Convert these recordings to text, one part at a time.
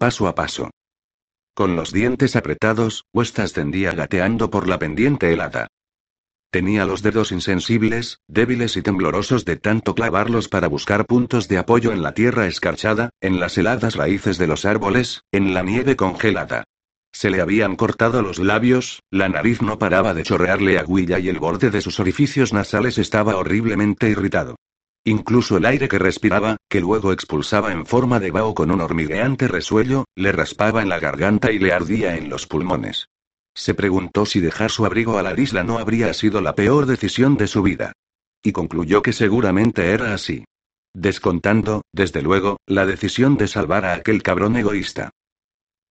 Paso a paso. Con los dientes apretados, West ascendía gateando por la pendiente helada. Tenía los dedos insensibles, débiles y temblorosos de tanto clavarlos para buscar puntos de apoyo en la tierra escarchada, en las heladas raíces de los árboles, en la nieve congelada. Se le habían cortado los labios, la nariz no paraba de chorrearle aguilla y el borde de sus orificios nasales estaba horriblemente irritado. Incluso el aire que respiraba, que luego expulsaba en forma de vaho con un hormigueante resuello, le raspaba en la garganta y le ardía en los pulmones. Se preguntó si dejar su abrigo a la isla no habría sido la peor decisión de su vida. Y concluyó que seguramente era así. Descontando, desde luego, la decisión de salvar a aquel cabrón egoísta.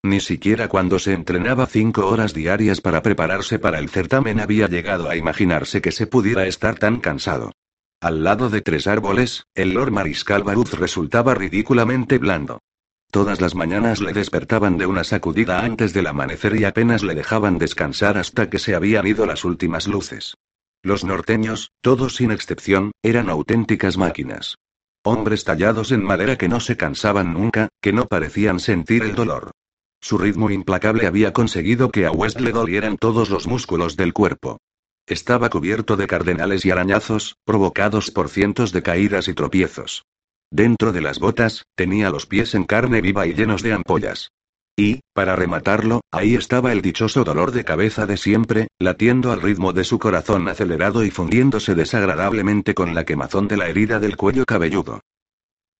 Ni siquiera cuando se entrenaba cinco horas diarias para prepararse para el certamen había llegado a imaginarse que se pudiera estar tan cansado. Al lado de tres árboles, el Lord Mariscal Baruz resultaba ridículamente blando. Todas las mañanas le despertaban de una sacudida antes del amanecer y apenas le dejaban descansar hasta que se habían ido las últimas luces. Los norteños, todos sin excepción, eran auténticas máquinas. Hombres tallados en madera que no se cansaban nunca, que no parecían sentir el dolor. Su ritmo implacable había conseguido que a West le dolieran todos los músculos del cuerpo. Estaba cubierto de cardenales y arañazos, provocados por cientos de caídas y tropiezos. Dentro de las botas, tenía los pies en carne viva y llenos de ampollas. Y, para rematarlo, ahí estaba el dichoso dolor de cabeza de siempre, latiendo al ritmo de su corazón acelerado y fundiéndose desagradablemente con la quemazón de la herida del cuello cabelludo.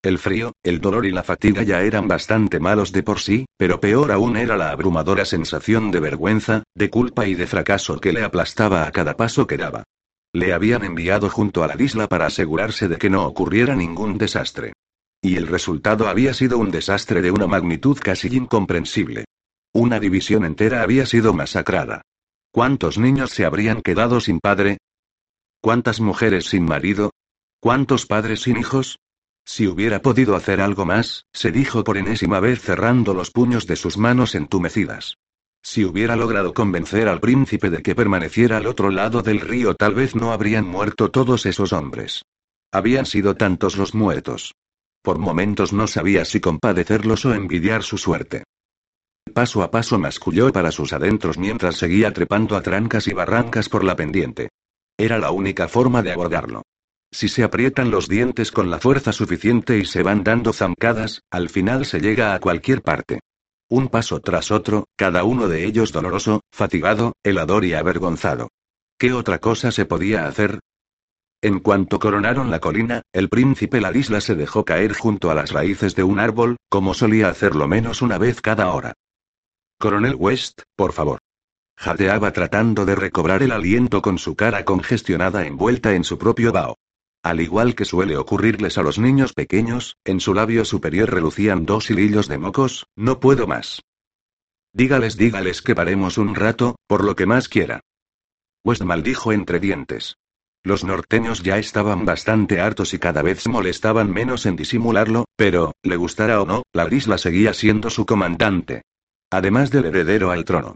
El frío, el dolor y la fatiga ya eran bastante malos de por sí, pero peor aún era la abrumadora sensación de vergüenza, de culpa y de fracaso que le aplastaba a cada paso que daba. Le habían enviado junto a la isla para asegurarse de que no ocurriera ningún desastre. Y el resultado había sido un desastre de una magnitud casi incomprensible. Una división entera había sido masacrada. ¿Cuántos niños se habrían quedado sin padre? ¿Cuántas mujeres sin marido? ¿Cuántos padres sin hijos? Si hubiera podido hacer algo más, se dijo por enésima vez cerrando los puños de sus manos entumecidas. Si hubiera logrado convencer al príncipe de que permaneciera al otro lado del río, tal vez no habrían muerto todos esos hombres. Habían sido tantos los muertos. Por momentos no sabía si compadecerlos o envidiar su suerte. Paso a paso masculló para sus adentros mientras seguía trepando a trancas y barrancas por la pendiente. Era la única forma de abordarlo. Si se aprietan los dientes con la fuerza suficiente y se van dando zancadas, al final se llega a cualquier parte. Un paso tras otro, cada uno de ellos doloroso, fatigado, helador y avergonzado. ¿Qué otra cosa se podía hacer? En cuanto coronaron la colina, el príncipe Ladisla se dejó caer junto a las raíces de un árbol, como solía hacerlo menos una vez cada hora. Coronel West, por favor. Jadeaba tratando de recobrar el aliento con su cara congestionada envuelta en su propio vaho. Al igual que suele ocurrirles a los niños pequeños, en su labio superior relucían dos hilillos de mocos, no puedo más. Dígales, dígales que paremos un rato, por lo que más quiera. West maldijo entre dientes. Los norteños ya estaban bastante hartos y cada vez molestaban menos en disimularlo, pero, le gustara o no, la isla seguía siendo su comandante. Además del heredero al trono.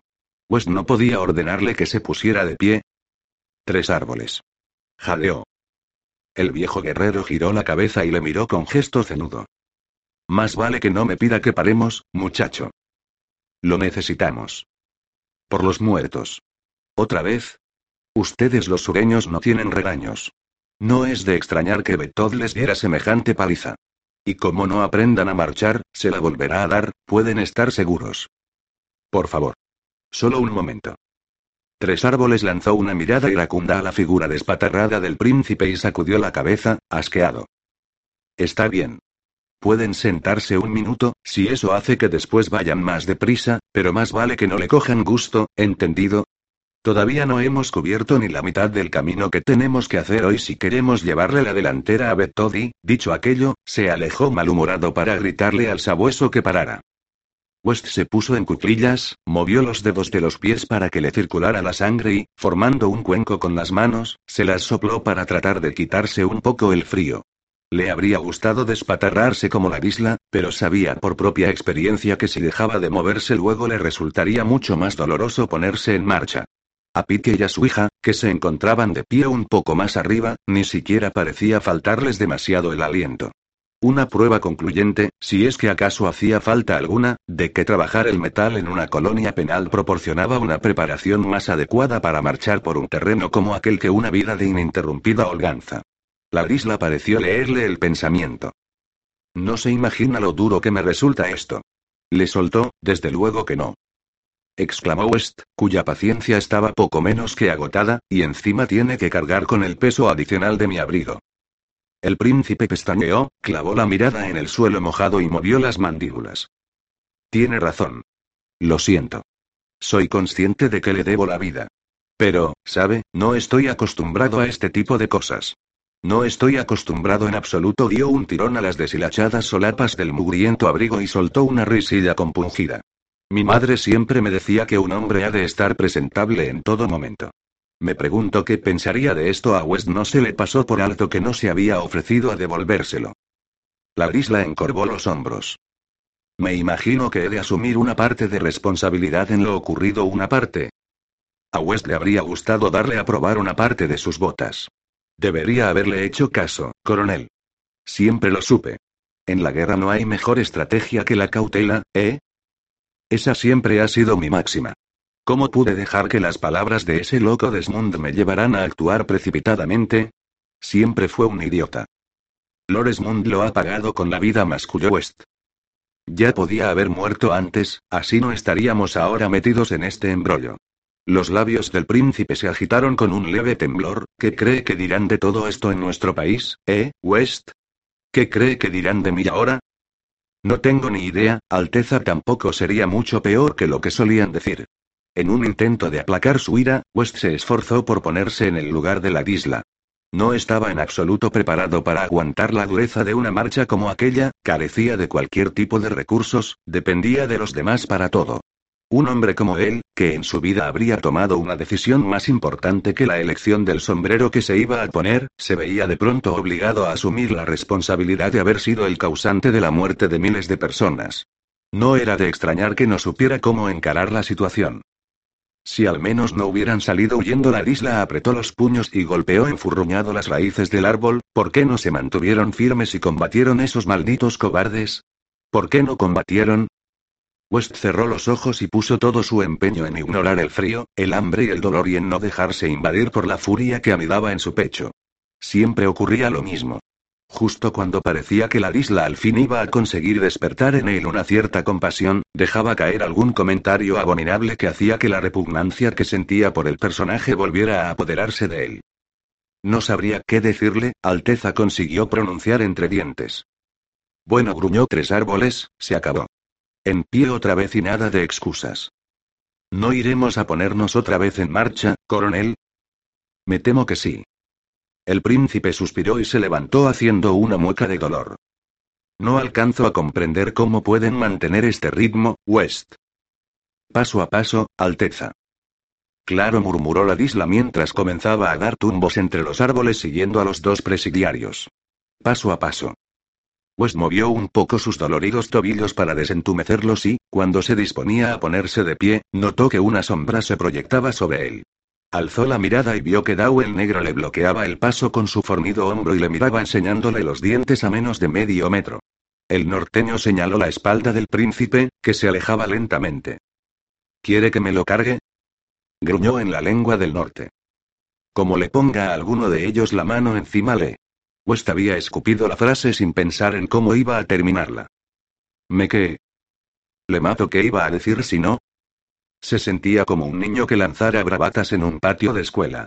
West no podía ordenarle que se pusiera de pie. Tres árboles. Jadeó. El viejo guerrero giró la cabeza y le miró con gesto cenudo. Más vale que no me pida que paremos, muchacho. Lo necesitamos. Por los muertos. ¿Otra vez? Ustedes los sureños no tienen regaños. No es de extrañar que Betod les diera semejante paliza. Y como no aprendan a marchar, se la volverá a dar, pueden estar seguros. Por favor. Solo un momento. Tres Árboles lanzó una mirada iracunda a la figura despatarrada del príncipe y sacudió la cabeza, asqueado. Está bien. Pueden sentarse un minuto, si eso hace que después vayan más deprisa, pero más vale que no le cojan gusto, ¿entendido? Todavía no hemos cubierto ni la mitad del camino que tenemos que hacer hoy si queremos llevarle la delantera a Betodi. Dicho aquello, se alejó malhumorado para gritarle al sabueso que parara. West se puso en cuclillas, movió los dedos de los pies para que le circulara la sangre y, formando un cuenco con las manos, se las sopló para tratar de quitarse un poco el frío. Le habría gustado despatarrarse como la isla, pero sabía por propia experiencia que si dejaba de moverse luego le resultaría mucho más doloroso ponerse en marcha. A Pique y a su hija, que se encontraban de pie un poco más arriba, ni siquiera parecía faltarles demasiado el aliento. Una prueba concluyente, si es que acaso hacía falta alguna, de que trabajar el metal en una colonia penal proporcionaba una preparación más adecuada para marchar por un terreno como aquel que una vida de ininterrumpida holganza. La isla pareció leerle el pensamiento. No se imagina lo duro que me resulta esto. Le soltó, desde luego que no. Exclamó West, cuya paciencia estaba poco menos que agotada, y encima tiene que cargar con el peso adicional de mi abrigo. El príncipe pestañeó, clavó la mirada en el suelo mojado y movió las mandíbulas. Tiene razón. Lo siento. Soy consciente de que le debo la vida. Pero, ¿sabe? No estoy acostumbrado a este tipo de cosas. No estoy acostumbrado en absoluto. Dio un tirón a las deshilachadas solapas del mugriento abrigo y soltó una risilla compungida. Mi madre siempre me decía que un hombre ha de estar presentable en todo momento. Me pregunto qué pensaría de esto a West. No se le pasó por alto que no se había ofrecido a devolvérselo. La isla encorvó los hombros. Me imagino que he de asumir una parte de responsabilidad en lo ocurrido, una parte. A West le habría gustado darle a probar una parte de sus botas. Debería haberle hecho caso, coronel. Siempre lo supe. En la guerra no hay mejor estrategia que la cautela, ¿eh? Esa siempre ha sido mi máxima. ¿Cómo pude dejar que las palabras de ese loco Desmond me llevaran a actuar precipitadamente? Siempre fue un idiota. Lord Desmond lo ha pagado con la vida, masculló West. Ya podía haber muerto antes, así no estaríamos ahora metidos en este embrollo. Los labios del príncipe se agitaron con un leve temblor. ¿Qué cree que dirán de todo esto en nuestro país, eh, West? ¿Qué cree que dirán de mí ahora? No tengo ni idea, Alteza tampoco sería mucho peor que lo que solían decir. En un intento de aplacar su ira, West se esforzó por ponerse en el lugar de la isla. No estaba en absoluto preparado para aguantar la dureza de una marcha como aquella, carecía de cualquier tipo de recursos, dependía de los demás para todo. Un hombre como él, que en su vida habría tomado una decisión más importante que la elección del sombrero que se iba a poner, se veía de pronto obligado a asumir la responsabilidad de haber sido el causante de la muerte de miles de personas. No era de extrañar que no supiera cómo encarar la situación. Si al menos no hubieran salido huyendo, la isla apretó los puños y golpeó enfurruñado las raíces del árbol, ¿por qué no se mantuvieron firmes y combatieron esos malditos cobardes? ¿Por qué no combatieron? West cerró los ojos y puso todo su empeño en ignorar el frío, el hambre y el dolor y en no dejarse invadir por la furia que anidaba en su pecho. Siempre ocurría lo mismo. Justo cuando parecía que la isla al fin iba a conseguir despertar en él una cierta compasión, dejaba caer algún comentario abominable que hacía que la repugnancia que sentía por el personaje volviera a apoderarse de él. No sabría qué decirle, Alteza consiguió pronunciar entre dientes. Bueno, gruñó tres árboles, se acabó. En pie otra vez y nada de excusas. ¿No iremos a ponernos otra vez en marcha, coronel? Me temo que sí. El príncipe suspiró y se levantó haciendo una mueca de dolor. No alcanzo a comprender cómo pueden mantener este ritmo, West. Paso a paso, Alteza. Claro, murmuró la isla mientras comenzaba a dar tumbos entre los árboles siguiendo a los dos presidiarios. Paso a paso. West movió un poco sus doloridos tobillos para desentumecerlos y, cuando se disponía a ponerse de pie, notó que una sombra se proyectaba sobre él. Alzó la mirada y vio que Dao el negro le bloqueaba el paso con su fornido hombro y le miraba enseñándole los dientes a menos de medio metro. El norteño señaló la espalda del príncipe, que se alejaba lentamente. ¿Quiere que me lo cargue? Gruñó en la lengua del norte. Como le ponga a alguno de ellos la mano encima le. West había escupido la frase sin pensar en cómo iba a terminarla. ¿Me qué? ¿Le mato qué iba a decir si no? Se sentía como un niño que lanzara bravatas en un patio de escuela.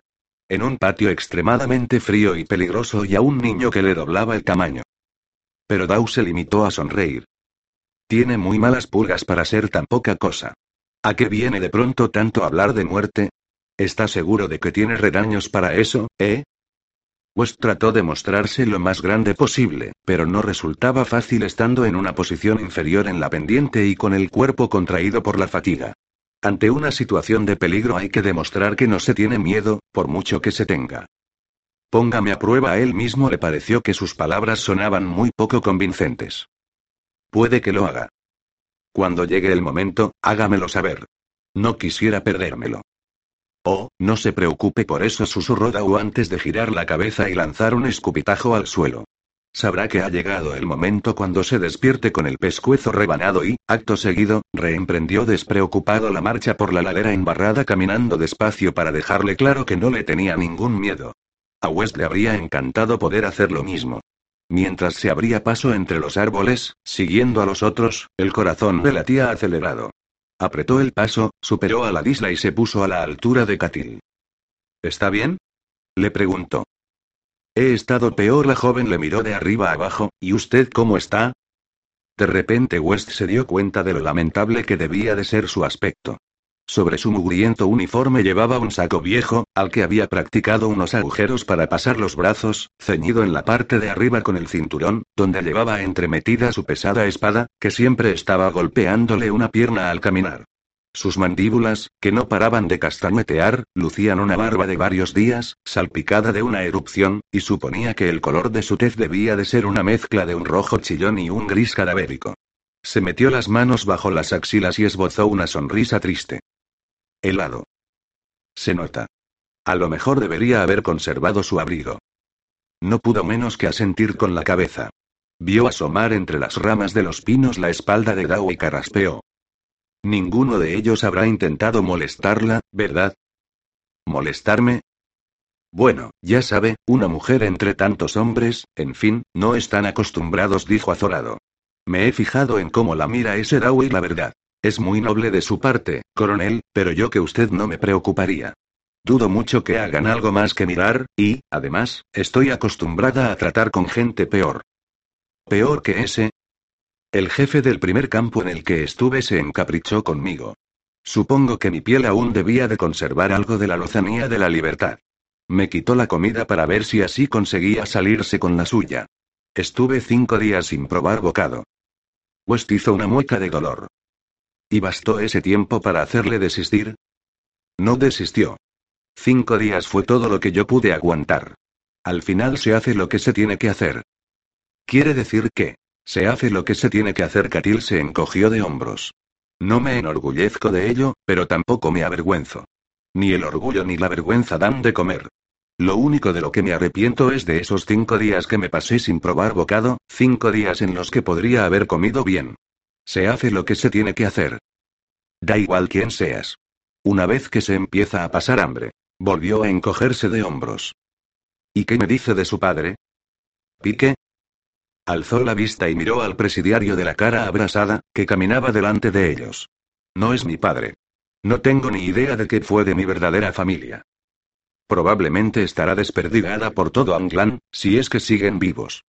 En un patio extremadamente frío y peligroso y a un niño que le doblaba el tamaño. Pero Dau se limitó a sonreír. Tiene muy malas pulgas para ser tan poca cosa. ¿A qué viene de pronto tanto hablar de muerte? ¿Está seguro de que tiene redaños para eso, eh? West trató de mostrarse lo más grande posible, pero no resultaba fácil estando en una posición inferior en la pendiente y con el cuerpo contraído por la fatiga. Ante una situación de peligro hay que demostrar que no se tiene miedo, por mucho que se tenga. Póngame a prueba a él mismo le pareció que sus palabras sonaban muy poco convincentes. Puede que lo haga. Cuando llegue el momento, hágamelo saber. No quisiera perdérmelo. Oh, no se preocupe por eso, susurró Dao antes de girar la cabeza y lanzar un escupitajo al suelo. Sabrá que ha llegado el momento cuando se despierte con el pescuezo rebanado y, acto seguido, reemprendió despreocupado la marcha por la ladera embarrada caminando despacio para dejarle claro que no le tenía ningún miedo. A West le habría encantado poder hacer lo mismo. Mientras se abría paso entre los árboles, siguiendo a los otros, el corazón le latía acelerado. Apretó el paso, superó a la isla y se puso a la altura de Catil. ¿Está bien? Le preguntó. He estado peor. La joven le miró de arriba abajo, ¿y usted cómo está? De repente West se dio cuenta de lo lamentable que debía de ser su aspecto. Sobre su mugriento uniforme llevaba un saco viejo, al que había practicado unos agujeros para pasar los brazos, ceñido en la parte de arriba con el cinturón, donde llevaba entremetida su pesada espada, que siempre estaba golpeándole una pierna al caminar. Sus mandíbulas, que no paraban de castañetear, lucían una barba de varios días, salpicada de una erupción, y suponía que el color de su tez debía de ser una mezcla de un rojo chillón y un gris cadavérico. Se metió las manos bajo las axilas y esbozó una sonrisa triste. Helado. Se nota. A lo mejor debería haber conservado su abrigo. No pudo menos que asentir con la cabeza. Vio asomar entre las ramas de los pinos la espalda de Dao y carraspeó. Ninguno de ellos habrá intentado molestarla, ¿verdad? ¿Molestarme? Bueno, ya sabe, una mujer entre tantos hombres, en fin, no están acostumbrados, dijo azorado. Me he fijado en cómo la mira ese Dao y la verdad. Es muy noble de su parte, coronel, pero yo que usted no me preocuparía. Dudo mucho que hagan algo más que mirar, y, además, estoy acostumbrada a tratar con gente peor. ¿Peor que ese? El jefe del primer campo en el que estuve se encaprichó conmigo. Supongo que mi piel aún debía de conservar algo de la lozanía de la libertad. Me quitó la comida para ver si así conseguía salirse con la suya. Estuve cinco días sin probar bocado. West hizo una mueca de dolor. ¿Y bastó ese tiempo para hacerle desistir? No desistió. Cinco días fue todo lo que yo pude aguantar. Al final se hace lo que se tiene que hacer. Quiere decir que, se hace lo que se tiene que hacer. Catil se encogió de hombros. No me enorgullezco de ello, pero tampoco me avergüenzo. Ni el orgullo ni la vergüenza dan de comer. Lo único de lo que me arrepiento es de esos cinco días que me pasé sin probar bocado, cinco días en los que podría haber comido bien. Se hace lo que se tiene que hacer. Da igual quién seas. Una vez que se empieza a pasar hambre. Volvió a encogerse de hombros. ¿Y qué me dice de su padre? ¿Pique? Alzó la vista y miró al presidiario de la cara abrasada, que caminaba delante de ellos. No es mi padre. No tengo ni idea de qué fue de mi verdadera familia. Probablemente estará desperdigada por todo Anglan, si es que siguen vivos.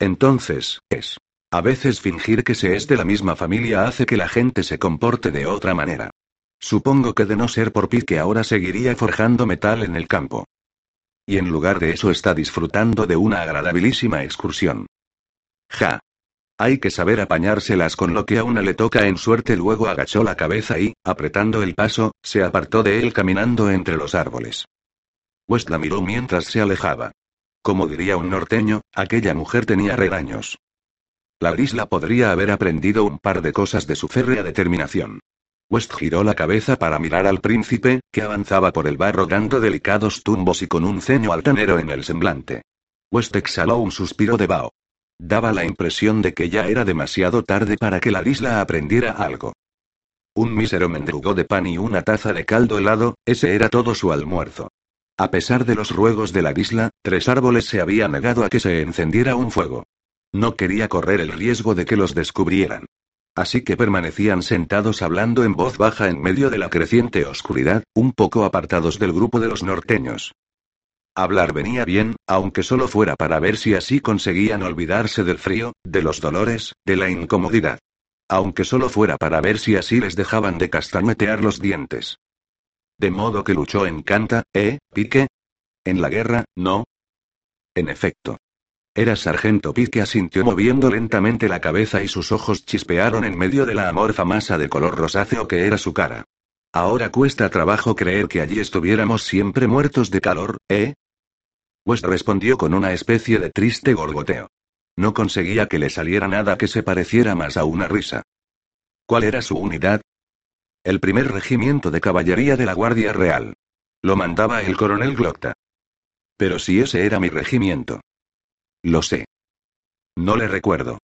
Entonces, es. A veces fingir que se es de la misma familia hace que la gente se comporte de otra manera. Supongo que de no ser por Pete que ahora seguiría forjando metal en el campo. Y en lugar de eso está disfrutando de una agradabilísima excursión. Ja. Hay que saber apañárselas con lo que a una le toca en suerte. Luego agachó la cabeza y, apretando el paso, se apartó de él caminando entre los árboles. West la miró mientras se alejaba. Como diría un norteño, aquella mujer tenía redaños. La isla podría haber aprendido un par de cosas de su férrea determinación. West giró la cabeza para mirar al príncipe, que avanzaba por el barro dando delicados tumbos y con un ceño altanero en el semblante. West exhaló un suspiro de vaho. Daba la impresión de que ya era demasiado tarde para que la isla aprendiera algo. Un mísero mendrugo de pan y una taza de caldo helado, ese era todo su almuerzo. A pesar de los ruegos de la isla, tres árboles se habían negado a que se encendiera un fuego. No quería correr el riesgo de que los descubrieran. Así que permanecían sentados hablando en voz baja en medio de la creciente oscuridad, un poco apartados del grupo de los norteños. Hablar venía bien, aunque solo fuera para ver si así conseguían olvidarse del frío, de los dolores, de la incomodidad. Aunque solo fuera para ver si así les dejaban de castañetear los dientes. De modo que luchó en Canta, ¿eh, Pique? En la guerra, no, En efecto. Era Sargento Pitt que asintió moviendo lentamente la cabeza y sus ojos chispearon en medio de la amorfa masa de color rosáceo que era su cara. Ahora cuesta trabajo creer que allí estuviéramos siempre muertos de calor, ¿eh? West respondió con una especie de triste gorgoteo. No conseguía que le saliera nada que se pareciera más a una risa. ¿Cuál era su unidad? El primer regimiento de caballería de la Guardia Real. Lo mandaba el coronel Glocta. Pero si ese era mi regimiento. Lo sé. No le recuerdo.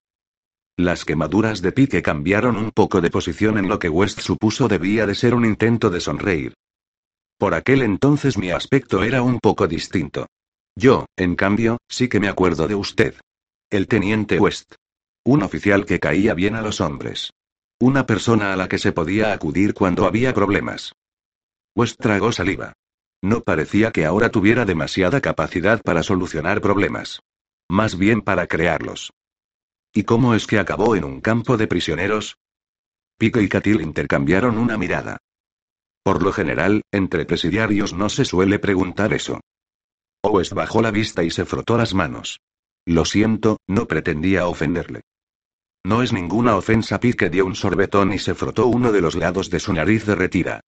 Las quemaduras de pique cambiaron un poco de posición en lo que West supuso debía de ser un intento de sonreír. Por aquel entonces mi aspecto era un poco distinto. Yo, en cambio, sí que me acuerdo de usted. El teniente West. Un oficial que caía bien a los hombres. Una persona a la que se podía acudir cuando había problemas. West tragó saliva. No parecía que ahora tuviera demasiada capacidad para solucionar problemas. Más bien para crearlos. ¿Y cómo es que acabó en un campo de prisioneros? Pico y Catil intercambiaron una mirada. Por lo general, entre presidiarios no se suele preguntar eso. Owes bajó la vista y se frotó las manos. Lo siento, no pretendía ofenderle. No es ninguna ofensa. Pique dio un sorbetón y se frotó uno de los lados de su nariz derretida.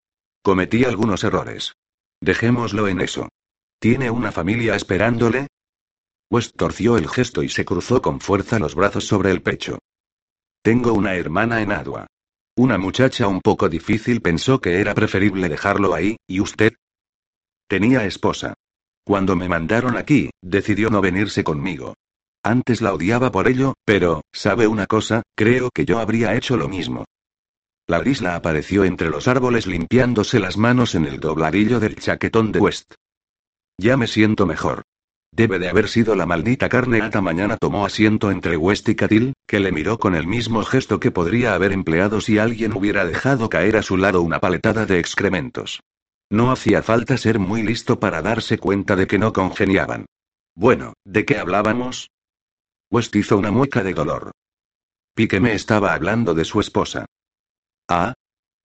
Cometí algunos errores. Dejémoslo en eso. ¿Tiene una familia esperándole? West torció el gesto y se cruzó con fuerza los brazos sobre el pecho. Tengo una hermana en Adua. Una muchacha un poco difícil pensó que era preferible dejarlo ahí, ¿y usted? Tenía esposa. Cuando me mandaron aquí, decidió no venirse conmigo. Antes la odiaba por ello, pero, ¿sabe una cosa? Creo que yo habría hecho lo mismo. La grisla apareció entre los árboles limpiándose las manos en el dobladillo del chaquetón de West. Ya me siento mejor. Debe de haber sido la maldita carne ata mañana tomó asiento entre West y Catil, que le miró con el mismo gesto que podría haber empleado si alguien hubiera dejado caer a su lado una paletada de excrementos. No hacía falta ser muy listo para darse cuenta de que no congeniaban. Bueno, ¿de qué hablábamos? West hizo una mueca de dolor. Pique me estaba hablando de su esposa. Ah.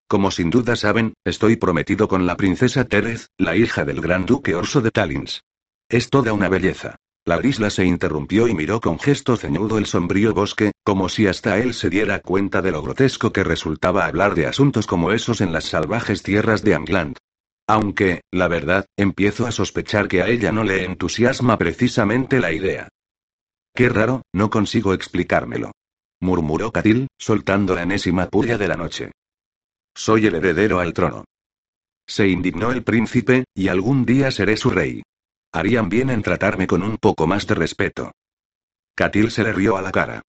Como sin duda saben, estoy prometido con la princesa Terez, la hija del gran duque Orso de Talins. Es toda una belleza. La grisla se interrumpió y miró con gesto ceñudo el sombrío bosque, como si hasta él se diera cuenta de lo grotesco que resultaba hablar de asuntos como esos en las salvajes tierras de Angland. Aunque, la verdad, empiezo a sospechar que a ella no le entusiasma precisamente la idea. Qué raro, no consigo explicármelo. Murmuró Catil, soltando la enésima puya de la noche. Soy el heredero al trono. Se indignó el príncipe, y algún día seré su rey. Harían bien en tratarme con un poco más de respeto. Catil se le rió a la cara.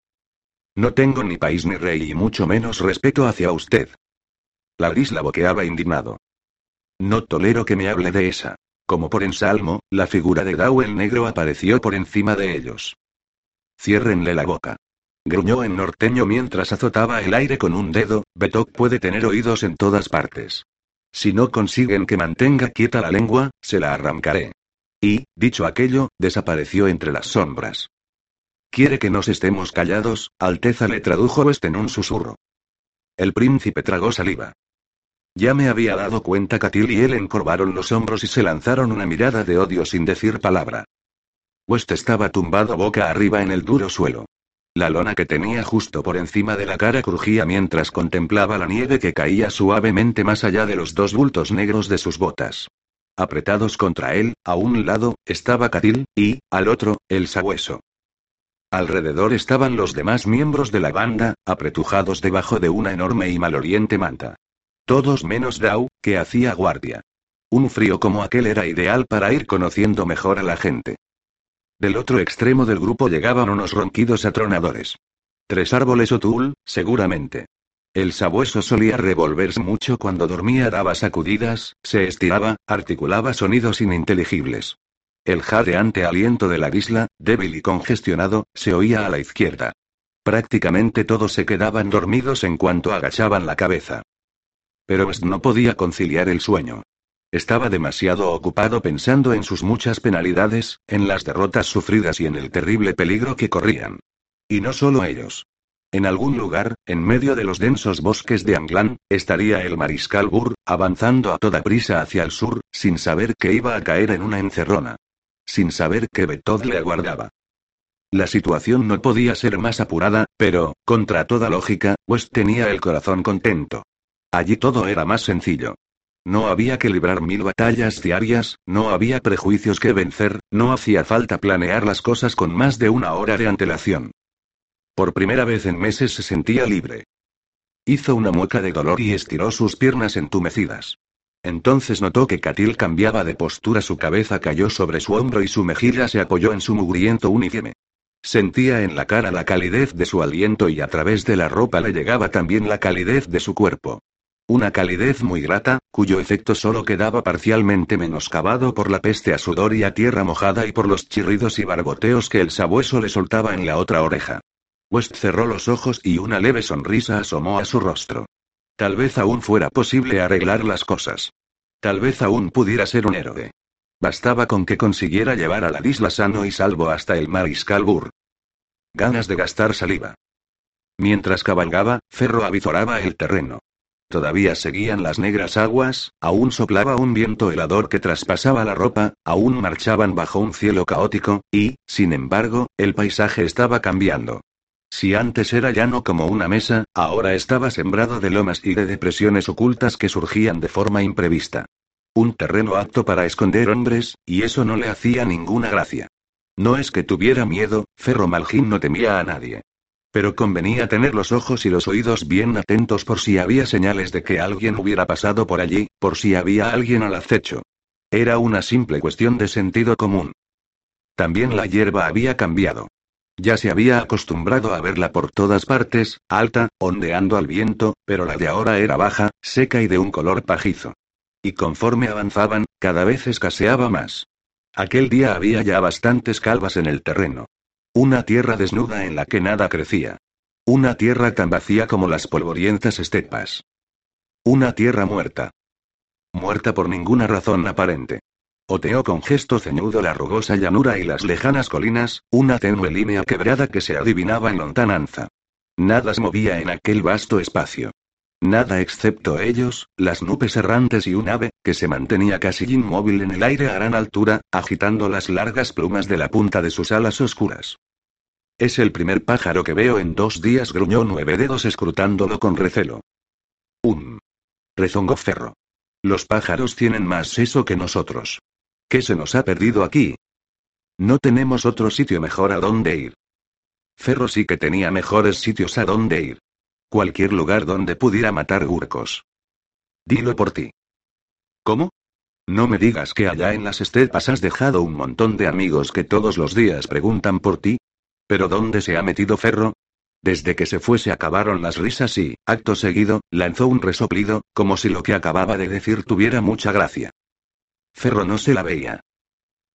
No tengo ni país ni rey y mucho menos respeto hacia usted. La gris la boqueaba indignado. No tolero que me hable de esa. Como por ensalmo, la figura de Dao el negro apareció por encima de ellos. Ciérrenle la boca. Gruñó en norteño mientras azotaba el aire con un dedo, Betok puede tener oídos en todas partes. Si no consiguen que mantenga quieta la lengua, se la arrancaré. Y, dicho aquello, desapareció entre las sombras. ¿Quiere que nos estemos callados? Alteza le tradujo West en un susurro. El príncipe tragó saliva. Ya me había dado cuenta Catil y él encorvaron los hombros y se lanzaron una mirada de odio sin decir palabra. West estaba tumbado boca arriba en el duro suelo. La lona que tenía justo por encima de la cara crujía mientras contemplaba la nieve que caía suavemente más allá de los dos bultos negros de sus botas. Apretados contra él, a un lado, estaba Catil, y, al otro, el sabueso. Alrededor estaban los demás miembros de la banda, apretujados debajo de una enorme y maloriente manta. Todos menos Dao, que hacía guardia. Un frío como aquel era ideal para ir conociendo mejor a la gente. Del otro extremo del grupo llegaban unos ronquidos atronadores. Tres árboles o tul, seguramente. El sabueso solía revolverse mucho cuando dormía, daba sacudidas, se estiraba, articulaba sonidos ininteligibles. El jadeante aliento de la isla, débil y congestionado, se oía a la izquierda. Prácticamente todos se quedaban dormidos en cuanto agachaban la cabeza. Pero West no podía conciliar el sueño. Estaba demasiado ocupado pensando en sus muchas penalidades, en las derrotas sufridas y en el terrible peligro que corrían. Y no solo ellos. En algún lugar, en medio de los densos bosques de Anglan, estaría el mariscal Burr, avanzando a toda prisa hacia el sur, sin saber que iba a caer en una encerrona. sin saber que Betod le aguardaba. La situación no podía ser más apurada, pero, contra toda lógica, West tenía el corazón contento. Allí todo era más sencillo. No había que librar mil batallas diarias, no había prejuicios que vencer, no hacía falta planear las cosas con más de una hora de antelación. Por primera vez en meses se sentía libre. Hizo una mueca de dolor y estiró sus piernas entumecidas. Entonces notó que Catil cambiaba de postura, su cabeza cayó sobre su hombro y su mejilla se apoyó en su mugriento uniforme. Sentía en la cara la calidez de su aliento y a través de la ropa le llegaba también la calidez de su cuerpo. Una calidez muy grata, cuyo efecto solo quedaba parcialmente menoscabado por la peste a sudor y a tierra mojada y por los chirridos y barboteos que el sabueso le soltaba en la otra oreja. West cerró los ojos y una leve sonrisa asomó a su rostro. Tal vez aún fuera posible arreglar las cosas. Tal vez aún pudiera ser un héroe. Bastaba con que consiguiera llevar a la isla sano y salvo hasta el mariscal Burr. Ganas de gastar saliva. Mientras cabalgaba, Ferro avizoraba el terreno. Todavía seguían las negras aguas, aún soplaba un viento helador que traspasaba la ropa, aún marchaban bajo un cielo caótico, y, sin embargo, el paisaje estaba cambiando. Si antes era llano como una mesa, ahora estaba sembrado de lomas y de depresiones ocultas que surgían de forma imprevista. Un terreno apto para esconder hombres, y eso no le hacía ninguna gracia. No es que tuviera miedo, Ferro Malgin no temía a nadie. Pero convenía tener los ojos y los oídos bien atentos por si había señales de que alguien hubiera pasado por allí, por si había alguien al acecho. Era una simple cuestión de sentido común. También la hierba había cambiado. Ya se había acostumbrado a verla por todas partes, alta, ondeando al viento, pero la de ahora era baja, seca y de un color pajizo. Y conforme avanzaban, cada vez escaseaba más. Aquel día había ya bastantes calvas en el terreno. Una tierra desnuda en la que nada crecía. Una tierra tan vacía como las polvorientas estepas. Una tierra muerta. Muerta por ninguna razón aparente. Oteó con gesto ceñudo la rugosa llanura y las lejanas colinas, una tenue línea quebrada que se adivinaba en lontananza. Nada se movía en aquel vasto espacio. Nada excepto ellos, las nubes errantes y un ave, que se mantenía casi inmóvil en el aire a gran altura, agitando las largas plumas de la punta de sus alas oscuras. Es el primer pájaro que veo en dos días, gruñó nueve dedos escrutándolo con recelo. Un. Rezongó Ferro. Los pájaros tienen más seso que nosotros. ¿Qué se nos ha perdido aquí? No tenemos otro sitio mejor a dónde ir. Ferro sí que tenía mejores sitios a dónde ir. Cualquier lugar donde pudiera matar urcos. Dilo por ti. ¿Cómo? No me digas que allá en las estepas has dejado un montón de amigos que todos los días preguntan por ti. ¿Pero dónde se ha metido Ferro? Desde que se fue se acabaron las risas y, acto seguido, lanzó un resoplido, como si lo que acababa de decir tuviera mucha gracia. Ferro no se la veía.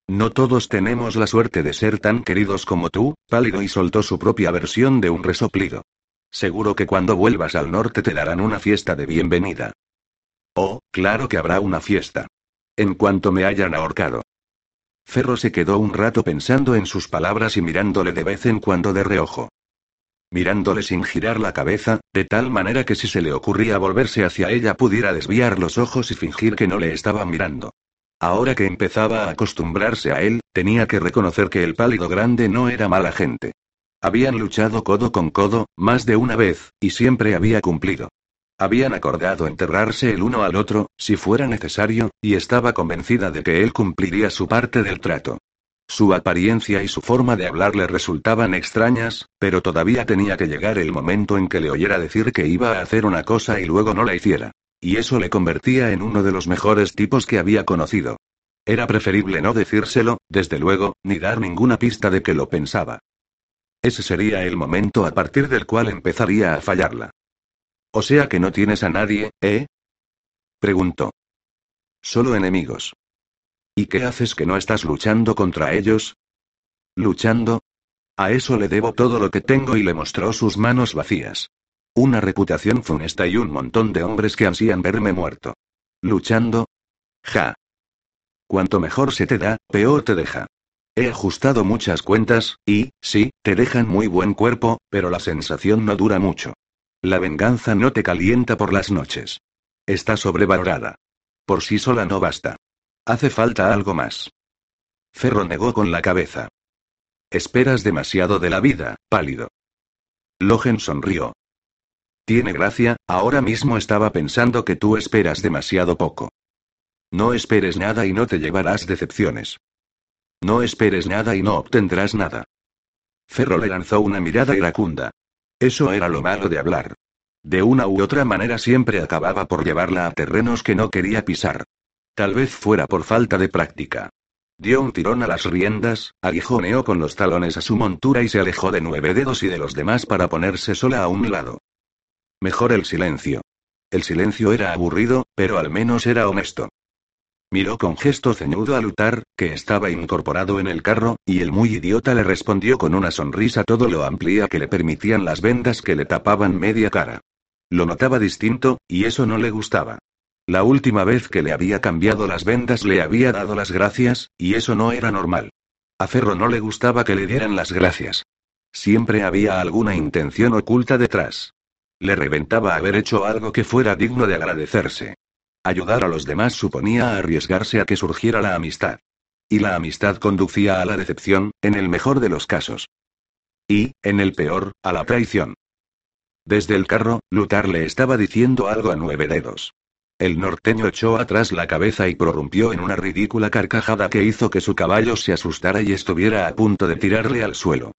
No todos tenemos la suerte de ser tan queridos como tú, pálido y soltó su propia versión de un resoplido. Seguro que cuando vuelvas al norte te darán una fiesta de bienvenida. Oh, claro que habrá una fiesta. En cuanto me hayan ahorcado. Ferro se quedó un rato pensando en sus palabras y mirándole de vez en cuando de reojo. Mirándole sin girar la cabeza, de tal manera que si se le ocurría volverse hacia ella pudiera desviar los ojos y fingir que no le estaba mirando. Ahora que empezaba a acostumbrarse a él, tenía que reconocer que el pálido grande no era mala gente. Habían luchado codo con codo, más de una vez, y siempre había cumplido. Habían acordado enterrarse el uno al otro, si fuera necesario, y estaba convencida de que él cumpliría su parte del trato. Su apariencia y su forma de hablar le resultaban extrañas, pero todavía tenía que llegar el momento en que le oyera decir que iba a hacer una cosa y luego no la hiciera. Y eso le convertía en uno de los mejores tipos que había conocido. Era preferible no decírselo, desde luego, ni dar ninguna pista de que lo pensaba. Ese sería el momento a partir del cual empezaría a fallarla. O sea que no tienes a nadie, ¿eh? Preguntó. Solo enemigos. ¿Y qué haces que no estás luchando contra ellos? ¿Luchando? A eso le debo todo lo que tengo y le mostró sus manos vacías. Una reputación funesta y un montón de hombres que ansían verme muerto. ¿Luchando? Ja. Cuanto mejor se te da, peor te deja. He ajustado muchas cuentas, y, sí, te dejan muy buen cuerpo, pero la sensación no dura mucho. La venganza no te calienta por las noches. Está sobrevalorada. Por sí sola no basta. Hace falta algo más. Ferro negó con la cabeza. Esperas demasiado de la vida, pálido. Logen sonrió. Tiene gracia, ahora mismo estaba pensando que tú esperas demasiado poco. No esperes nada y no te llevarás decepciones. No esperes nada y no obtendrás nada. Ferro le lanzó una mirada iracunda. Eso era lo malo de hablar. De una u otra manera siempre acababa por llevarla a terrenos que no quería pisar. Tal vez fuera por falta de práctica. Dio un tirón a las riendas, aguijoneó con los talones a su montura y se alejó de nueve dedos y de los demás para ponerse sola a un lado. Mejor el silencio. El silencio era aburrido, pero al menos era honesto. Miró con gesto ceñudo a Lutar, que estaba incorporado en el carro, y el muy idiota le respondió con una sonrisa todo lo amplia que le permitían las vendas que le tapaban media cara. Lo notaba distinto, y eso no le gustaba. La última vez que le había cambiado las vendas le había dado las gracias, y eso no era normal. A Ferro no le gustaba que le dieran las gracias. Siempre había alguna intención oculta detrás. Le reventaba haber hecho algo que fuera digno de agradecerse. Ayudar a los demás suponía arriesgarse a que surgiera la amistad. Y la amistad conducía a la decepción, en el mejor de los casos. Y, en el peor, a la traición. Desde el carro, Lutar le estaba diciendo algo a nueve dedos. El norteño echó atrás la cabeza y prorrumpió en una ridícula carcajada que hizo que su caballo se asustara y estuviera a punto de tirarle al suelo.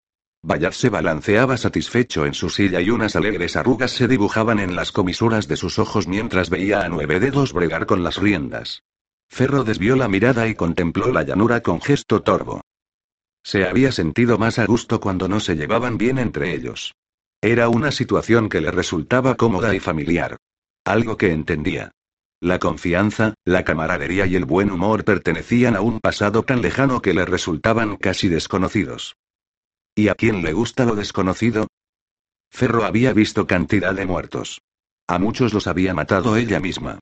Bayard se balanceaba satisfecho en su silla y unas alegres arrugas se dibujaban en las comisuras de sus ojos mientras veía a nueve dedos bregar con las riendas. Ferro desvió la mirada y contempló la llanura con gesto torvo. Se había sentido más a gusto cuando no se llevaban bien entre ellos. Era una situación que le resultaba cómoda y familiar. Algo que entendía. La confianza, la camaradería y el buen humor pertenecían a un pasado tan lejano que le resultaban casi desconocidos. ¿Y a quién le gusta lo desconocido? Ferro había visto cantidad de muertos. A muchos los había matado ella misma.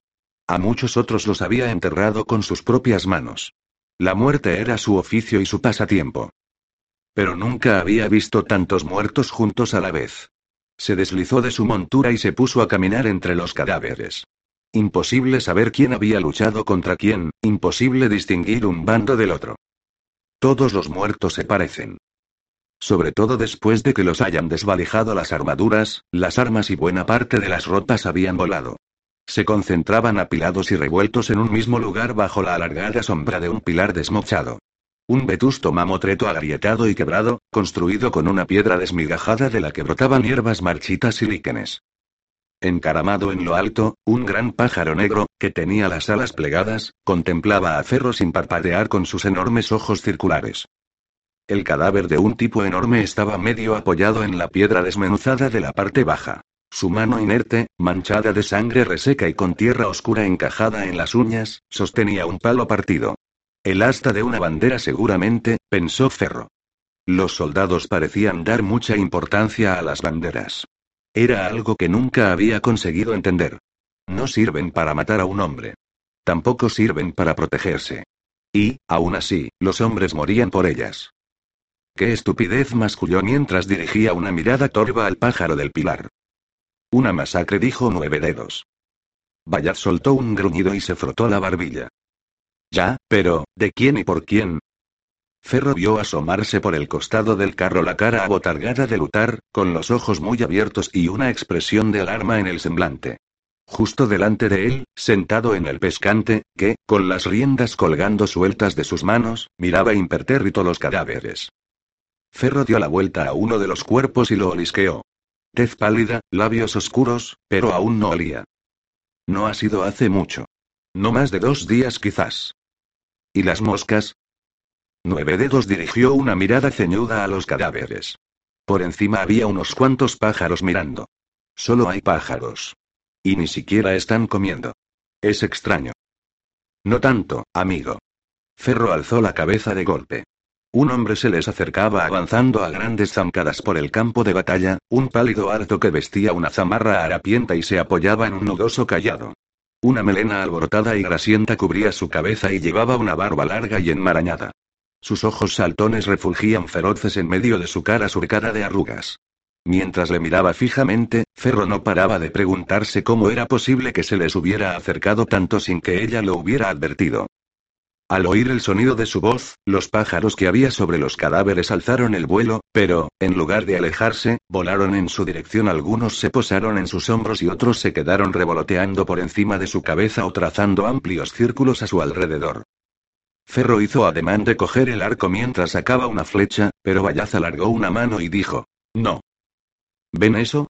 A muchos otros los había enterrado con sus propias manos. La muerte era su oficio y su pasatiempo. Pero nunca había visto tantos muertos juntos a la vez. Se deslizó de su montura y se puso a caminar entre los cadáveres. Imposible saber quién había luchado contra quién, imposible distinguir un bando del otro. Todos los muertos se parecen. Sobre todo después de que los hayan desvalijado las armaduras, las armas y buena parte de las ropas habían volado. Se concentraban apilados y revueltos en un mismo lugar bajo la alargada sombra de un pilar desmochado. Un vetusto mamotreto agrietado y quebrado, construido con una piedra desmigajada de la que brotaban hierbas marchitas y líquenes. Encaramado en lo alto, un gran pájaro negro, que tenía las alas plegadas, contemplaba a Ferro sin parpadear con sus enormes ojos circulares. El cadáver de un tipo enorme estaba medio apoyado en la piedra desmenuzada de la parte baja. Su mano inerte, manchada de sangre reseca y con tierra oscura encajada en las uñas, sostenía un palo partido. El asta de una bandera seguramente, pensó Ferro. Los soldados parecían dar mucha importancia a las banderas. Era algo que nunca había conseguido entender. No sirven para matar a un hombre. Tampoco sirven para protegerse. Y, aún así, los hombres morían por ellas. ¡Qué estupidez! masculló mientras dirigía una mirada torva al pájaro del pilar. Una masacre, dijo Nueve Dedos. Bayard soltó un gruñido y se frotó la barbilla. Ya, pero, ¿de quién y por quién? Ferro vio asomarse por el costado del carro la cara abotargada de Lutar, con los ojos muy abiertos y una expresión de alarma en el semblante. Justo delante de él, sentado en el pescante, que, con las riendas colgando sueltas de sus manos, miraba impertérrito los cadáveres. Ferro dio la vuelta a uno de los cuerpos y lo olisqueó. Tez pálida, labios oscuros, pero aún no olía. No ha sido hace mucho. No más de dos días quizás. ¿Y las moscas? Nueve dedos dirigió una mirada ceñuda a los cadáveres. Por encima había unos cuantos pájaros mirando. Solo hay pájaros. Y ni siquiera están comiendo. Es extraño. No tanto, amigo. Ferro alzó la cabeza de golpe. Un hombre se les acercaba avanzando a grandes zancadas por el campo de batalla, un pálido harto que vestía una zamarra harapienta y se apoyaba en un nudoso callado. Una melena alborotada y grasienta cubría su cabeza y llevaba una barba larga y enmarañada. Sus ojos saltones refulgían feroces en medio de su cara surcada de arrugas. Mientras le miraba fijamente, Ferro no paraba de preguntarse cómo era posible que se les hubiera acercado tanto sin que ella lo hubiera advertido. Al oír el sonido de su voz, los pájaros que había sobre los cadáveres alzaron el vuelo, pero, en lugar de alejarse, volaron en su dirección. Algunos se posaron en sus hombros y otros se quedaron revoloteando por encima de su cabeza o trazando amplios círculos a su alrededor. Ferro hizo ademán de coger el arco mientras sacaba una flecha, pero Bayaz alargó una mano y dijo: No. ¿Ven eso?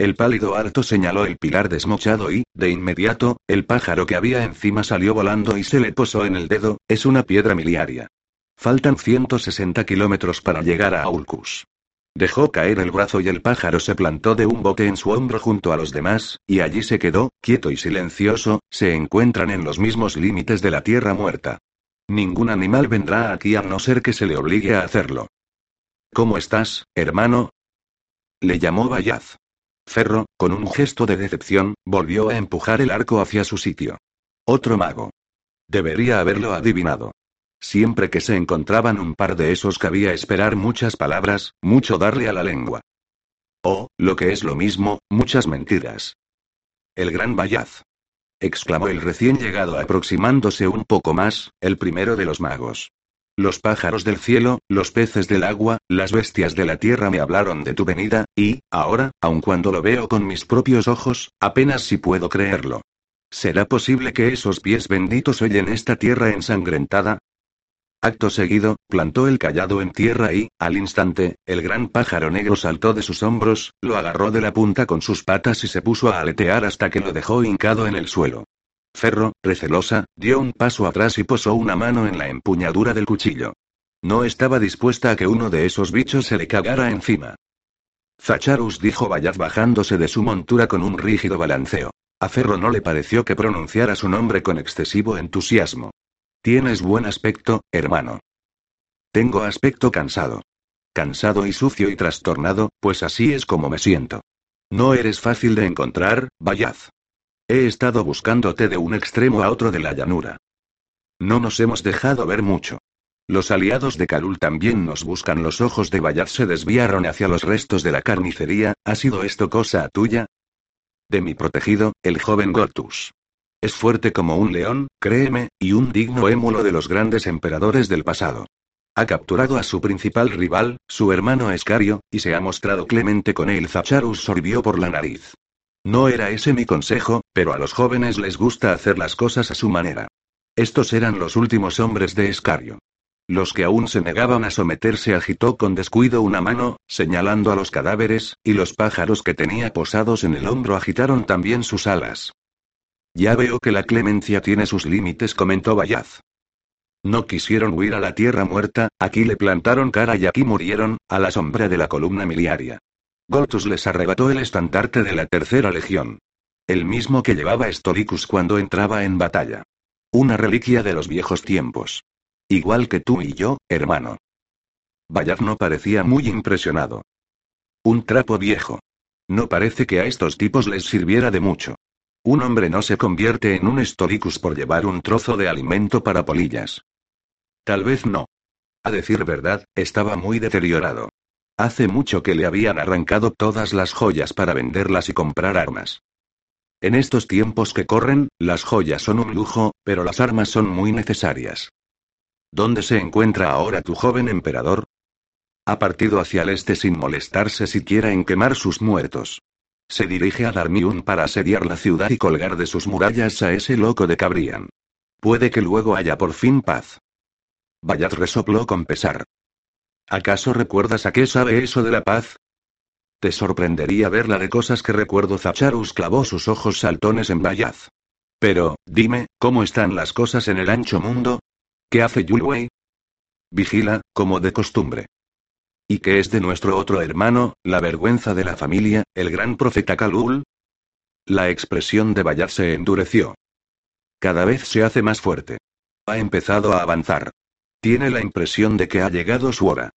El pálido alto señaló el pilar desmochado y, de inmediato, el pájaro que había encima salió volando y se le posó en el dedo, es una piedra miliaria. Faltan 160 kilómetros para llegar a Aulcus. Dejó caer el brazo y el pájaro se plantó de un bote en su hombro junto a los demás, y allí se quedó, quieto y silencioso, se encuentran en los mismos límites de la tierra muerta. Ningún animal vendrá aquí a no ser que se le obligue a hacerlo. ¿Cómo estás, hermano? Le llamó Bayaz. Ferro, con un gesto de decepción, volvió a empujar el arco hacia su sitio. Otro mago. Debería haberlo adivinado. Siempre que se encontraban un par de esos cabía esperar muchas palabras, mucho darle a la lengua. O, lo que es lo mismo, muchas mentiras. El gran Bayaz. exclamó el recién llegado aproximándose un poco más, el primero de los magos. Los pájaros del cielo, los peces del agua, las bestias de la tierra me hablaron de tu venida, y, ahora, aun cuando lo veo con mis propios ojos, apenas si puedo creerlo. ¿Será posible que esos pies benditos oyen esta tierra ensangrentada? Acto seguido, plantó el callado en tierra y, al instante, el gran pájaro negro saltó de sus hombros, lo agarró de la punta con sus patas y se puso a aletear hasta que lo dejó hincado en el suelo. Ferro, recelosa, dio un paso atrás y posó una mano en la empuñadura del cuchillo. No estaba dispuesta a que uno de esos bichos se le cagara encima. Zacharus dijo Bayaz bajándose de su montura con un rígido balanceo. A Ferro no le pareció que pronunciara su nombre con excesivo entusiasmo. Tienes buen aspecto, hermano. Tengo aspecto cansado. Cansado y sucio y trastornado, pues así es como me siento. No eres fácil de encontrar, Bayaz. He estado buscándote de un extremo a otro de la llanura. No nos hemos dejado ver mucho. Los aliados de Kalul también nos buscan. Los ojos de Bayard se desviaron hacia los restos de la carnicería. ¿Ha sido esto cosa tuya? De mi protegido, el joven Gotus. Es fuerte como un león, créeme, y un digno émulo de los grandes emperadores del pasado. Ha capturado a su principal rival, su hermano Escario, y se ha mostrado clemente con él. Zacharus sorbió por la nariz. No era ese mi consejo, pero a los jóvenes les gusta hacer las cosas a su manera. Estos eran los últimos hombres de Escario. Los que aún se negaban a someterse agitó con descuido una mano, señalando a los cadáveres, y los pájaros que tenía posados en el hombro agitaron también sus alas. Ya veo que la clemencia tiene sus límites, comentó Bayaz. No quisieron huir a la tierra muerta, aquí le plantaron cara y aquí murieron, a la sombra de la columna miliaria. Goltus les arrebató el estandarte de la tercera legión. El mismo que llevaba Stolicus cuando entraba en batalla. Una reliquia de los viejos tiempos. Igual que tú y yo, hermano. Bayard no parecía muy impresionado. Un trapo viejo. No parece que a estos tipos les sirviera de mucho. Un hombre no se convierte en un Stolicus por llevar un trozo de alimento para polillas. Tal vez no. A decir verdad, estaba muy deteriorado. Hace mucho que le habían arrancado todas las joyas para venderlas y comprar armas. En estos tiempos que corren, las joyas son un lujo, pero las armas son muy necesarias. ¿Dónde se encuentra ahora tu joven emperador? Ha partido hacia el este sin molestarse siquiera en quemar sus muertos. Se dirige a Darmiun para asediar la ciudad y colgar de sus murallas a ese loco de Cabrian. Puede que luego haya por fin paz. Bayat resopló con pesar. ¿Acaso recuerdas a qué sabe eso de la paz? Te sorprendería ver la de cosas que recuerdo. Zacharus clavó sus ojos saltones en Bayaz. Pero, dime, ¿cómo están las cosas en el ancho mundo? ¿Qué hace Yulwei? Vigila, como de costumbre. ¿Y qué es de nuestro otro hermano, la vergüenza de la familia, el gran profeta Kalul? La expresión de Bayaz se endureció. Cada vez se hace más fuerte. Ha empezado a avanzar. Tiene la impresión de que ha llegado su hora.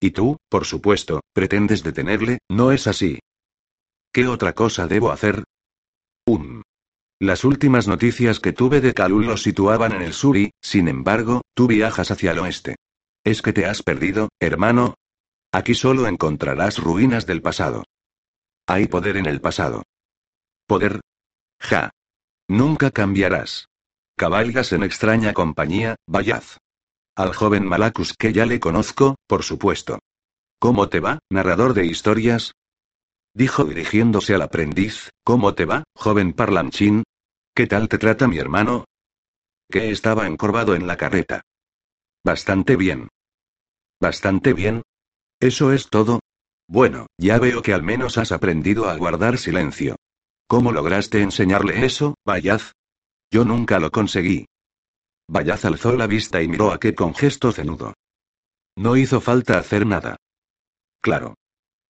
Y tú, por supuesto, pretendes detenerle, ¿no es así? ¿Qué otra cosa debo hacer? Un. Las últimas noticias que tuve de Kalul lo situaban en el sur y, sin embargo, tú viajas hacia el oeste. ¿Es que te has perdido, hermano? Aquí solo encontrarás ruinas del pasado. Hay poder en el pasado. ¿Poder? Ja. Nunca cambiarás. Cabalgas en extraña compañía, Vayaz. Al joven Malacus que ya le conozco, por supuesto. ¿Cómo te va, narrador de historias? Dijo dirigiéndose al aprendiz, ¿cómo te va, joven parlanchín? ¿Qué tal te trata mi hermano? Que estaba encorvado en la carreta. Bastante bien. Bastante bien. ¿Eso es todo? Bueno, ya veo que al menos has aprendido a guardar silencio. ¿Cómo lograste enseñarle eso, Vayaz? Yo nunca lo conseguí. Vayaz alzó la vista y miró a qué con gesto cenudo. No hizo falta hacer nada. Claro.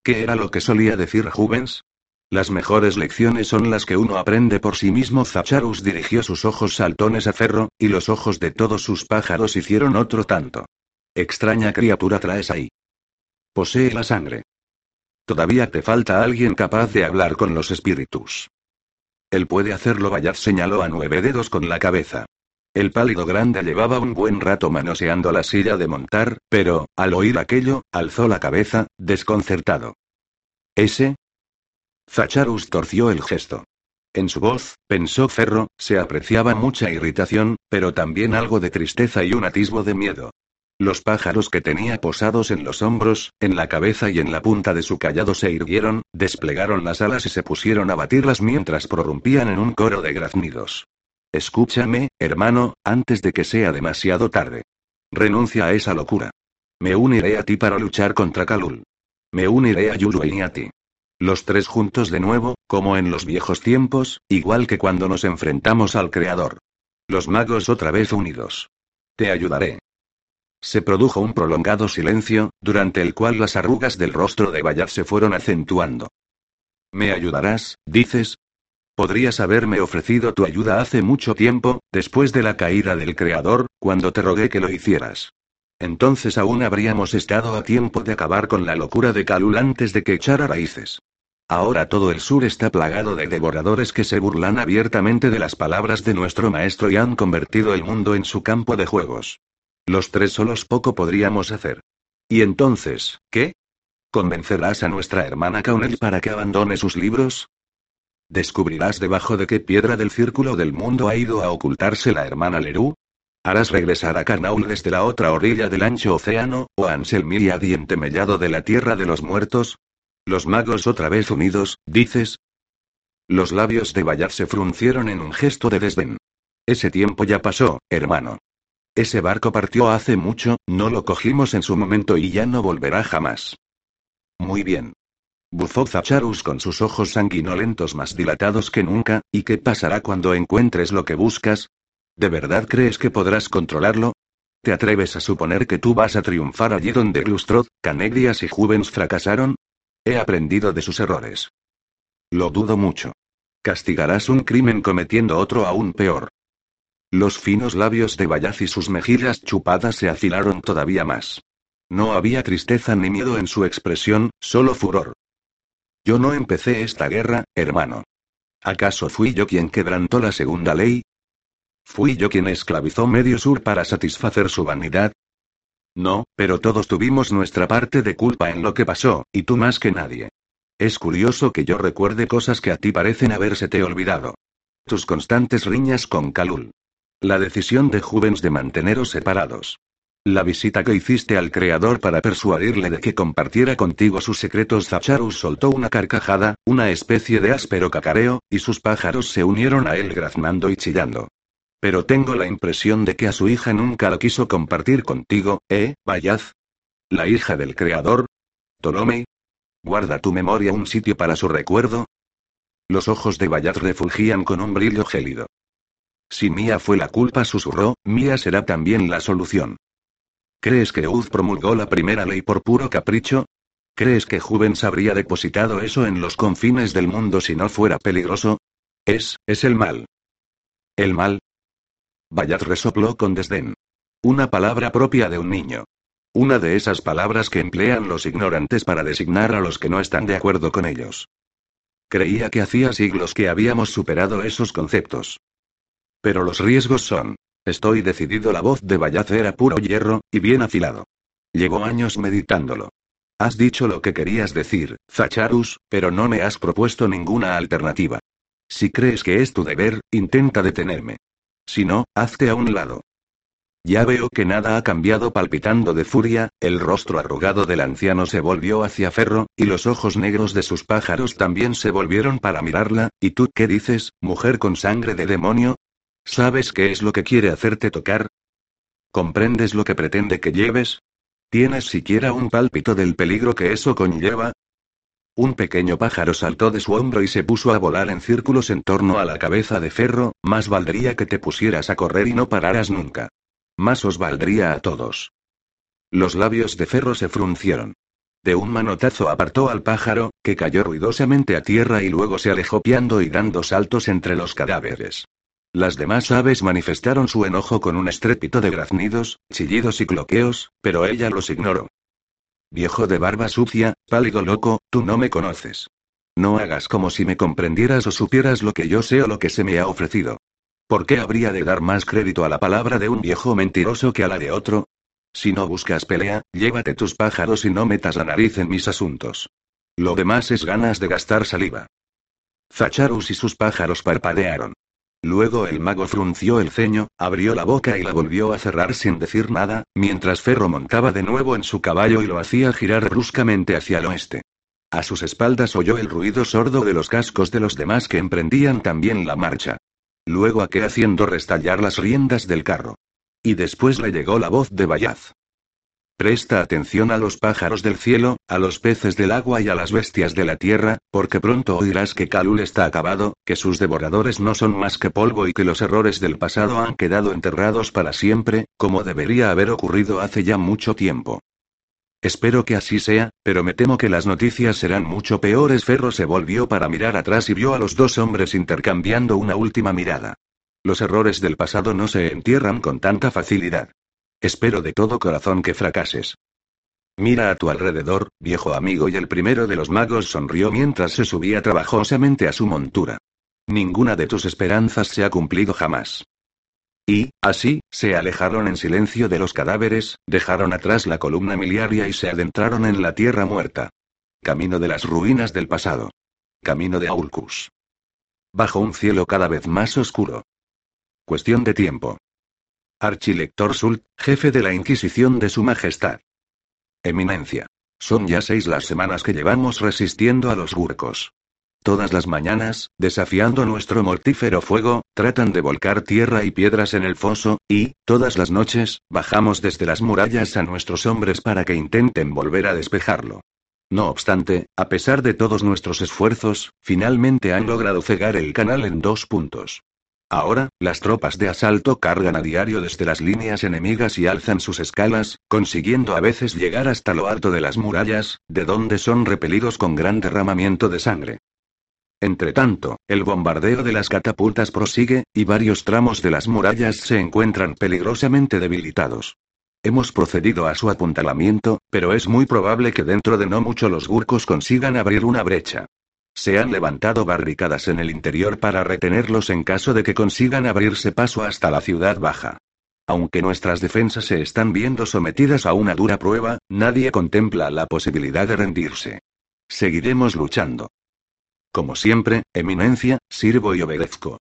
¿Qué era lo que solía decir Jubens? Las mejores lecciones son las que uno aprende por sí mismo. Zacharus dirigió sus ojos saltones a Ferro, y los ojos de todos sus pájaros hicieron otro tanto. Extraña criatura traes ahí. Posee la sangre. Todavía te falta alguien capaz de hablar con los espíritus. Él puede hacerlo, Bayaz señaló a nueve dedos con la cabeza. El pálido grande llevaba un buen rato manoseando la silla de montar, pero, al oír aquello, alzó la cabeza, desconcertado. ¿Ese? Zacharus torció el gesto. En su voz, pensó Ferro, se apreciaba mucha irritación, pero también algo de tristeza y un atisbo de miedo. Los pájaros que tenía posados en los hombros, en la cabeza y en la punta de su callado se irguieron, desplegaron las alas y se pusieron a batirlas mientras prorrumpían en un coro de graznidos. Escúchame, hermano, antes de que sea demasiado tarde. Renuncia a esa locura. Me uniré a ti para luchar contra Kalul. Me uniré a Yuluen y a ti. Los tres juntos de nuevo, como en los viejos tiempos, igual que cuando nos enfrentamos al Creador. Los magos otra vez unidos. Te ayudaré. Se produjo un prolongado silencio, durante el cual las arrugas del rostro de Bayard se fueron acentuando. ¿Me ayudarás, dices? Podrías haberme ofrecido tu ayuda hace mucho tiempo, después de la caída del Creador, cuando te rogué que lo hicieras. Entonces aún habríamos estado a tiempo de acabar con la locura de Kalul antes de que echara raíces. Ahora todo el sur está plagado de devoradores que se burlan abiertamente de las palabras de nuestro maestro y han convertido el mundo en su campo de juegos. Los tres solos poco podríamos hacer. ¿Y entonces, qué? ¿Convencerás a nuestra hermana Kaunel para que abandone sus libros? ¿Descubrirás debajo de qué piedra del círculo del mundo ha ido a ocultarse la hermana Lerú? ¿Harás regresar a Carnaul desde la otra orilla del ancho océano, o a Anselmir y diente mellado de la tierra de los muertos? Los magos otra vez unidos, dices. Los labios de Bayard se fruncieron en un gesto de desdén. Ese tiempo ya pasó, hermano. Ese barco partió hace mucho, no lo cogimos en su momento y ya no volverá jamás. Muy bien. Bufó Zacharus con sus ojos sanguinolentos más dilatados que nunca, ¿y qué pasará cuando encuentres lo que buscas? ¿De verdad crees que podrás controlarlo? ¿Te atreves a suponer que tú vas a triunfar allí donde Glustrod, Canegrias y Juvens fracasaron? He aprendido de sus errores. Lo dudo mucho. Castigarás un crimen cometiendo otro aún peor. Los finos labios de Bayaz y sus mejillas chupadas se afilaron todavía más. No había tristeza ni miedo en su expresión, solo furor. Yo no empecé esta guerra, hermano. ¿Acaso fui yo quien quebrantó la segunda ley? ¿Fui yo quien esclavizó medio sur para satisfacer su vanidad? No, pero todos tuvimos nuestra parte de culpa en lo que pasó, y tú más que nadie. Es curioso que yo recuerde cosas que a ti parecen habérsete olvidado. Tus constantes riñas con Kalul. La decisión de Juvens de manteneros separados. La visita que hiciste al Creador para persuadirle de que compartiera contigo sus secretos. Zacharus soltó una carcajada, una especie de áspero cacareo, y sus pájaros se unieron a él graznando y chillando. Pero tengo la impresión de que a su hija nunca lo quiso compartir contigo, ¿eh, Bayaz? ¿La hija del Creador? ¿Tolomei? ¿Guarda tu memoria un sitio para su recuerdo? Los ojos de Bayaz refulgían con un brillo gélido. Si Mía fue la culpa, susurró, Mía será también la solución. ¿Crees que Uz promulgó la primera ley por puro capricho? ¿Crees que Juvens habría depositado eso en los confines del mundo si no fuera peligroso? Es, es el mal. ¿El mal? Bayat resopló con desdén. Una palabra propia de un niño. Una de esas palabras que emplean los ignorantes para designar a los que no están de acuerdo con ellos. Creía que hacía siglos que habíamos superado esos conceptos. Pero los riesgos son. Estoy decidido. La voz de Bayaz era puro hierro, y bien afilado. Llevo años meditándolo. Has dicho lo que querías decir, Zacharus, pero no me has propuesto ninguna alternativa. Si crees que es tu deber, intenta detenerme. Si no, hazte a un lado. Ya veo que nada ha cambiado palpitando de furia, el rostro arrugado del anciano se volvió hacia Ferro, y los ojos negros de sus pájaros también se volvieron para mirarla, ¿y tú qué dices, mujer con sangre de demonio? ¿Sabes qué es lo que quiere hacerte tocar? ¿Comprendes lo que pretende que lleves? ¿Tienes siquiera un pálpito del peligro que eso conlleva? Un pequeño pájaro saltó de su hombro y se puso a volar en círculos en torno a la cabeza de Ferro, más valdría que te pusieras a correr y no pararas nunca. Más os valdría a todos. Los labios de Ferro se fruncieron. De un manotazo apartó al pájaro, que cayó ruidosamente a tierra y luego se alejó piando y dando saltos entre los cadáveres. Las demás aves manifestaron su enojo con un estrépito de graznidos, chillidos y cloqueos, pero ella los ignoró. Viejo de barba sucia, pálido loco, tú no me conoces. No hagas como si me comprendieras o supieras lo que yo sé o lo que se me ha ofrecido. ¿Por qué habría de dar más crédito a la palabra de un viejo mentiroso que a la de otro? Si no buscas pelea, llévate tus pájaros y no metas la nariz en mis asuntos. Lo demás es ganas de gastar saliva. Zacharus y sus pájaros parpadearon. Luego el mago frunció el ceño, abrió la boca y la volvió a cerrar sin decir nada, mientras Ferro montaba de nuevo en su caballo y lo hacía girar bruscamente hacia el oeste. A sus espaldas oyó el ruido sordo de los cascos de los demás que emprendían también la marcha. Luego aquel haciendo restallar las riendas del carro. Y después le llegó la voz de Bayaz. Presta atención a los pájaros del cielo, a los peces del agua y a las bestias de la tierra, porque pronto oirás que Kalul está acabado, que sus devoradores no son más que polvo y que los errores del pasado han quedado enterrados para siempre, como debería haber ocurrido hace ya mucho tiempo. Espero que así sea, pero me temo que las noticias serán mucho peores. Ferro se volvió para mirar atrás y vio a los dos hombres intercambiando una última mirada. Los errores del pasado no se entierran con tanta facilidad. Espero de todo corazón que fracases. Mira a tu alrededor, viejo amigo, y el primero de los magos sonrió mientras se subía trabajosamente a su montura. Ninguna de tus esperanzas se ha cumplido jamás. Y, así, se alejaron en silencio de los cadáveres, dejaron atrás la columna miliaria y se adentraron en la tierra muerta. Camino de las ruinas del pasado. Camino de Aulcus. Bajo un cielo cada vez más oscuro. Cuestión de tiempo. Archilector Sult, jefe de la Inquisición de Su Majestad. Eminencia. Son ya seis las semanas que llevamos resistiendo a los gurcos. Todas las mañanas, desafiando nuestro mortífero fuego, tratan de volcar tierra y piedras en el foso, y, todas las noches, bajamos desde las murallas a nuestros hombres para que intenten volver a despejarlo. No obstante, a pesar de todos nuestros esfuerzos, finalmente han logrado cegar el canal en dos puntos. Ahora, las tropas de asalto cargan a diario desde las líneas enemigas y alzan sus escalas, consiguiendo a veces llegar hasta lo alto de las murallas, de donde son repelidos con gran derramamiento de sangre. Entretanto, el bombardeo de las catapultas prosigue, y varios tramos de las murallas se encuentran peligrosamente debilitados. Hemos procedido a su apuntalamiento, pero es muy probable que dentro de no mucho los gurcos consigan abrir una brecha. Se han levantado barricadas en el interior para retenerlos en caso de que consigan abrirse paso hasta la ciudad baja. Aunque nuestras defensas se están viendo sometidas a una dura prueba, nadie contempla la posibilidad de rendirse. Seguiremos luchando. Como siempre, Eminencia, sirvo y obedezco.